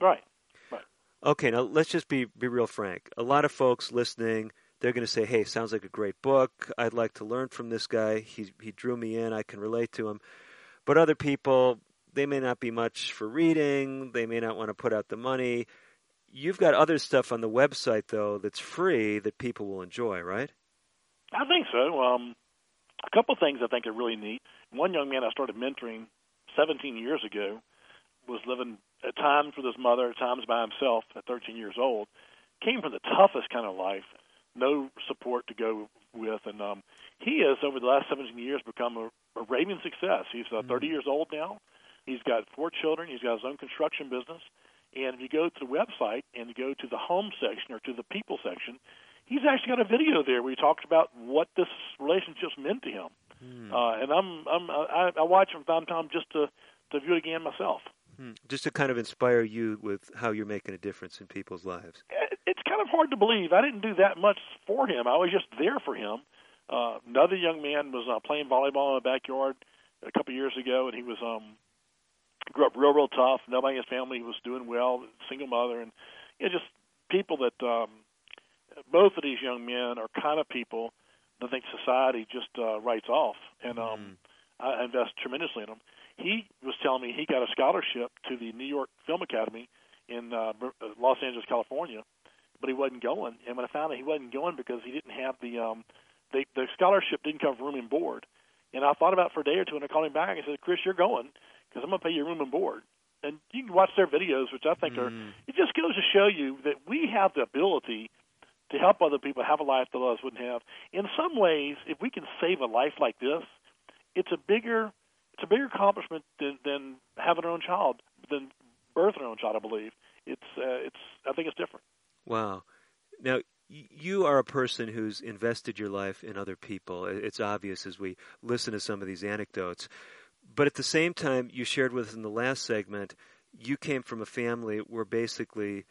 Right. Right. Okay, now let's just be, be real frank. A lot of folks listening, they're going to say, hey, sounds like a great book. I'd like to learn from this guy. He, he drew me in. I can relate to him. But other people, they may not be much for reading. They may not want to put out the money. You've got other stuff on the website, though, that's free that people will enjoy, right? I think so. Um, a couple things I think are really neat. One young man I started mentoring 17 years ago was living at times with his mother, at times by himself at 13 years old. Came from the toughest kind of life, no support to go with, and um, he has over the last 17 years become a, a raving success. He's uh, 30 mm-hmm. years old now. He's got four children. He's got his own construction business. And if you go to the website and you go to the home section or to the people section, he's actually got a video there where he talks about what this relationship's meant to him. Hmm. Uh, and I'm I'm I, I watch from time to time just to to view it again myself. Hmm. Just to kind of inspire you with how you're making a difference in people's lives. It's kind of hard to believe. I didn't do that much for him. I was just there for him. Uh, another young man was uh, playing volleyball in the backyard a couple of years ago, and he was um, grew up real, real tough. Nobody in his family was doing well. Single mother, and you know, just people that um, both of these young men are kind of people that think society just uh, writes off, and um, mm. I invest tremendously in them. He was telling me he got a scholarship to the New York Film Academy in uh, uh, Los Angeles, California, but he wasn't going. And when I found out he wasn't going because he didn't have the um, the, the scholarship didn't cover room and board. And I thought about it for a day or two, and I called him back and said, "Chris, you're going because I'm going to pay your room and board." And you can watch their videos, which I think mm. are. It just goes to show you that we have the ability to help other people have a life that others wouldn't have. In some ways, if we can save a life like this, it's a bigger it's a bigger accomplishment than, than having our own child, than birthing our own child. I believe it's uh, it's I think it's different. Wow. Now you are a person who's invested your life in other people. It's obvious as we listen to some of these anecdotes. But at the same time, you shared with us in the last segment, you came from a family where basically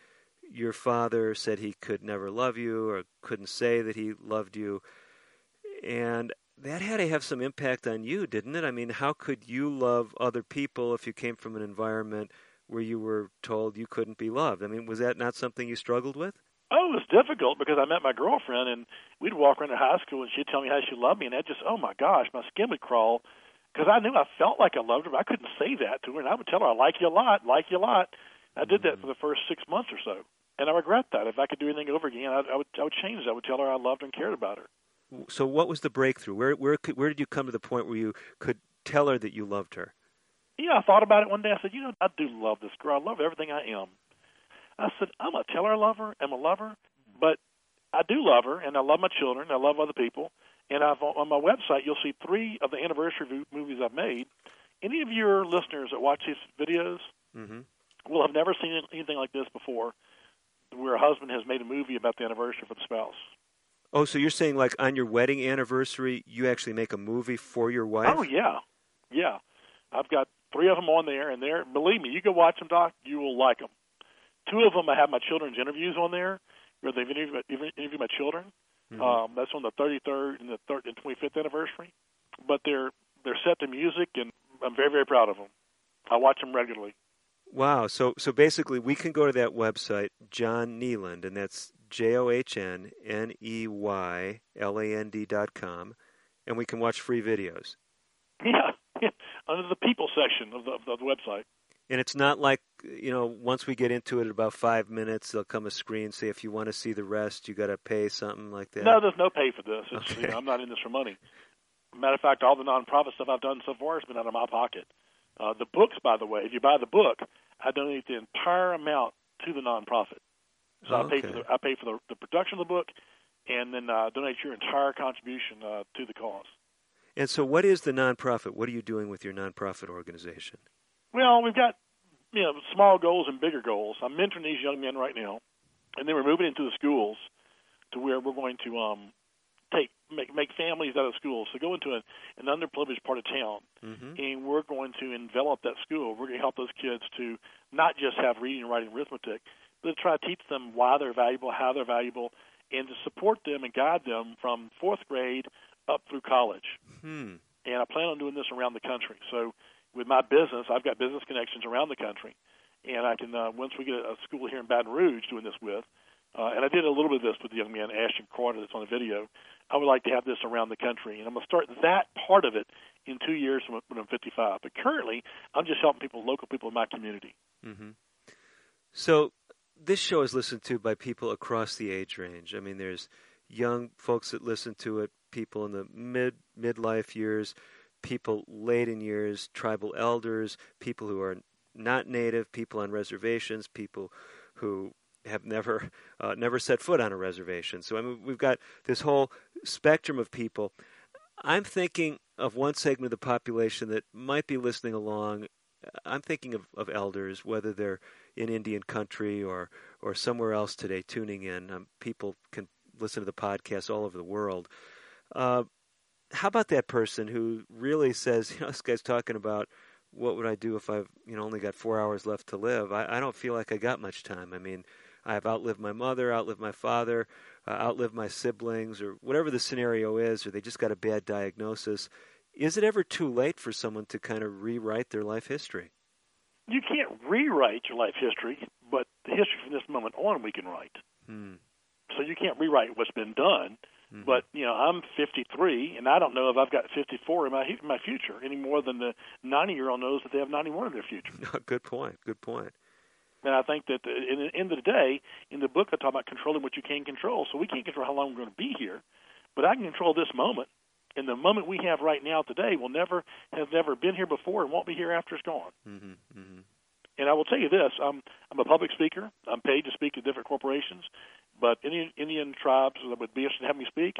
your father said he could never love you or couldn't say that he loved you. And that had to have some impact on you, didn't it? I mean, how could you love other people if you came from an environment where you were told you couldn't be loved? I mean, was that not something you struggled with? Oh, it was difficult because I met my girlfriend and we'd walk around the high school and she'd tell me how she loved me, and that just, oh my gosh, my skin would crawl because I knew I felt like I loved her, but I couldn't say that to her, and I would tell her I like you a lot, like you a lot. I did that for the first six months or so, and I regret that. If I could do anything over again, I, I would I would change. It. I would tell her I loved and cared about her. So, what was the breakthrough? Where where could, where did you come to the point where you could tell her that you loved her? Yeah, I thought about it one day. I said, you know, I do love this girl. I love everything I am. I said, I'm gonna tell her I love her. I'm a lover, but I do love her, and I love my children. I love other people, and I've on my website you'll see three of the anniversary movies I've made. Any of your listeners that watch these videos mm-hmm. Will have never seen anything like this before, where a husband has made a movie about the anniversary for the spouse. Oh, so you're saying like on your wedding anniversary, you actually make a movie for your wife? Oh yeah, yeah. I've got three of them on there, and they're believe me, you go watch them, Doc. You will like them. Two of them, I have my children's interviews on there, where they've interviewed, interviewed my children. Mm-hmm. Um, that's on the 33rd and the third and 25th anniversary. But they're they're set to music, and I'm very very proud of them. I watch them regularly. Wow. So so basically, we can go to that website, John Neyland, and that's J O H N N E Y L A N D dot com, and we can watch free videos. Yeah, yeah. under the people section of the, of the website. And it's not like you know, once we get into it, about five minutes, there'll come a screen say if you want to see the rest, you got to pay something like that. No, there's no pay for this. It's, okay. you know, I'm not in this for money. Matter of fact, all the nonprofit stuff I've done so far has been out of my pocket. Uh, the books, by the way, if you buy the book, I donate the entire amount to the nonprofit. So okay. I pay for the I pay for the, the production of the book, and then uh, donate your entire contribution uh, to the cause. And so, what is the nonprofit? What are you doing with your nonprofit organization? Well, we've got you know small goals and bigger goals. I'm mentoring these young men right now, and then we're moving into the schools to where we're going to um, make make families out of schools. So go into an, an underprivileged part of town, mm-hmm. and we're going to envelop that school. We're going to help those kids to not just have reading, and writing, arithmetic, but to try to teach them why they're valuable, how they're valuable, and to support them and guide them from fourth grade up through college. Hmm. And I plan on doing this around the country. So with my business, I've got business connections around the country, and I can uh, once we get a school here in Baton Rouge doing this with. Uh, and I did a little bit of this with the young man Ashton Carter that's on the video. I would like to have this around the country, and I'm going to start that part of it in two years when I'm 55. But currently, I'm just helping people, local people in my community. Mm-hmm. So this show is listened to by people across the age range. I mean, there's young folks that listen to it, people in the mid midlife years, people late in years, tribal elders, people who are not native, people on reservations, people who have never uh, never set foot on a reservation. So I mean, we've got this whole spectrum of people. I'm thinking of one segment of the population that might be listening along. I'm thinking of, of elders, whether they're in Indian country or or somewhere else today, tuning in. Um, people can listen to the podcast all over the world. Uh, how about that person who really says, you know, this guy's talking about what would I do if I've you know only got four hours left to live? I, I don't feel like I got much time. I mean, I've outlived my mother, outlived my father, uh, outlived my siblings, or whatever the scenario is, or they just got a bad diagnosis. Is it ever too late for someone to kind of rewrite their life history? You can't rewrite your life history, but the history from this moment on we can write. Hmm. So you can't rewrite what's been done. Mm-hmm. But you know, I'm 53, and I don't know if I've got 54 in my in my future any more than the 90 year old knows that they have 91 in their future. Good point. Good point. And I think that in the end of the day, in the book, I talk about controlling what you can control. So we can't control how long we're going to be here, but I can control this moment. And the moment we have right now today will never have never been here before and won't be here after it's gone. Mm-hmm, mm-hmm. And I will tell you this: I'm I'm a public speaker. I'm paid to speak to different corporations, but any Indian tribes that would be interested in having me speak,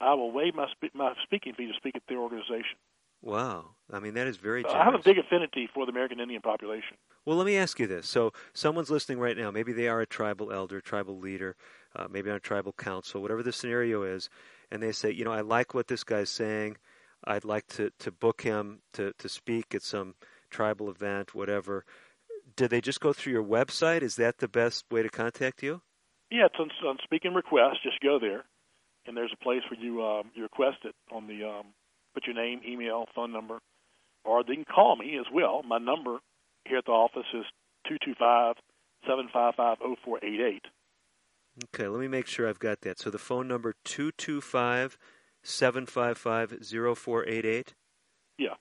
I will waive my spe- my speaking fee to speak at their organization. Wow, I mean that is very. Generous. I have a big affinity for the American Indian population. Well, let me ask you this: so someone's listening right now. Maybe they are a tribal elder, tribal leader, uh, maybe on a tribal council, whatever the scenario is, and they say, you know, I like what this guy's saying. I'd like to to book him to to speak at some tribal event, whatever. Do they just go through your website? Is that the best way to contact you? Yeah, it's on, on Speaking Request. Just go there, and there's a place where you um, you request it on the um, put your name, email, phone number, or they can call me as well. My number here at the office is two two five seven five five zero four eight eight. Okay, let me make sure I've got that. So the phone number two two five seven five five zero four eight eight. Yeah.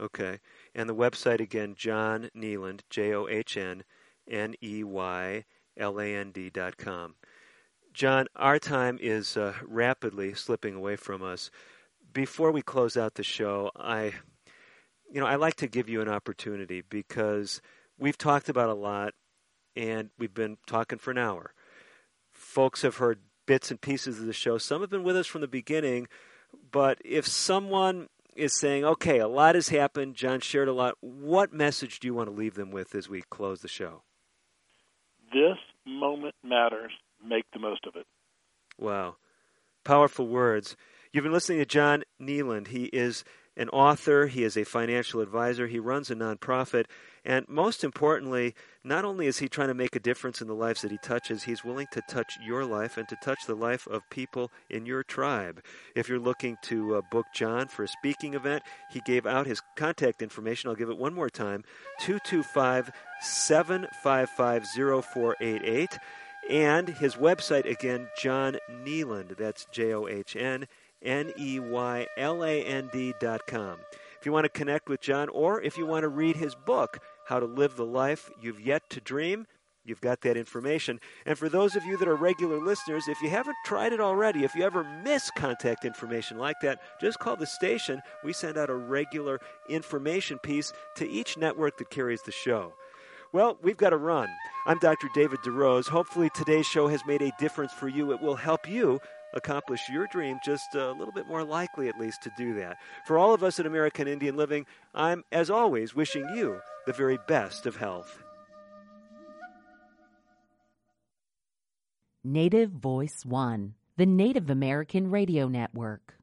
Okay, and the website again, John Neyland, J O H N N E Y land.com. John, our time is uh, rapidly slipping away from us. Before we close out the show, I, you know, I like to give you an opportunity because we've talked about a lot, and we've been talking for an hour. Folks have heard bits and pieces of the show. Some have been with us from the beginning, but if someone is saying, "Okay, a lot has happened. John shared a lot," what message do you want to leave them with as we close the show? This moment matters. Make the most of it. Wow. Powerful words. You've been listening to John Neyland. He is an author, he is a financial advisor, he runs a nonprofit, and most importantly, not only is he trying to make a difference in the lives that he touches, he's willing to touch your life and to touch the life of people in your tribe. If you're looking to uh, book John for a speaking event, he gave out his contact information. I'll give it one more time 225 755 0488. And his website again, John Neyland. That's J O H N N E Y L A N D dot com. If you want to connect with John or if you want to read his book, How to Live the Life You've Yet to Dream, you've got that information. And for those of you that are regular listeners, if you haven't tried it already, if you ever miss contact information like that, just call the station. We send out a regular information piece to each network that carries the show. Well, we've got to run. I'm Dr. David DeRose. Hopefully, today's show has made a difference for you. It will help you accomplish your dream just a little bit more likely, at least, to do that. For all of us at American Indian Living, I'm, as always, wishing you the very best of health. Native Voice One, the Native American Radio Network.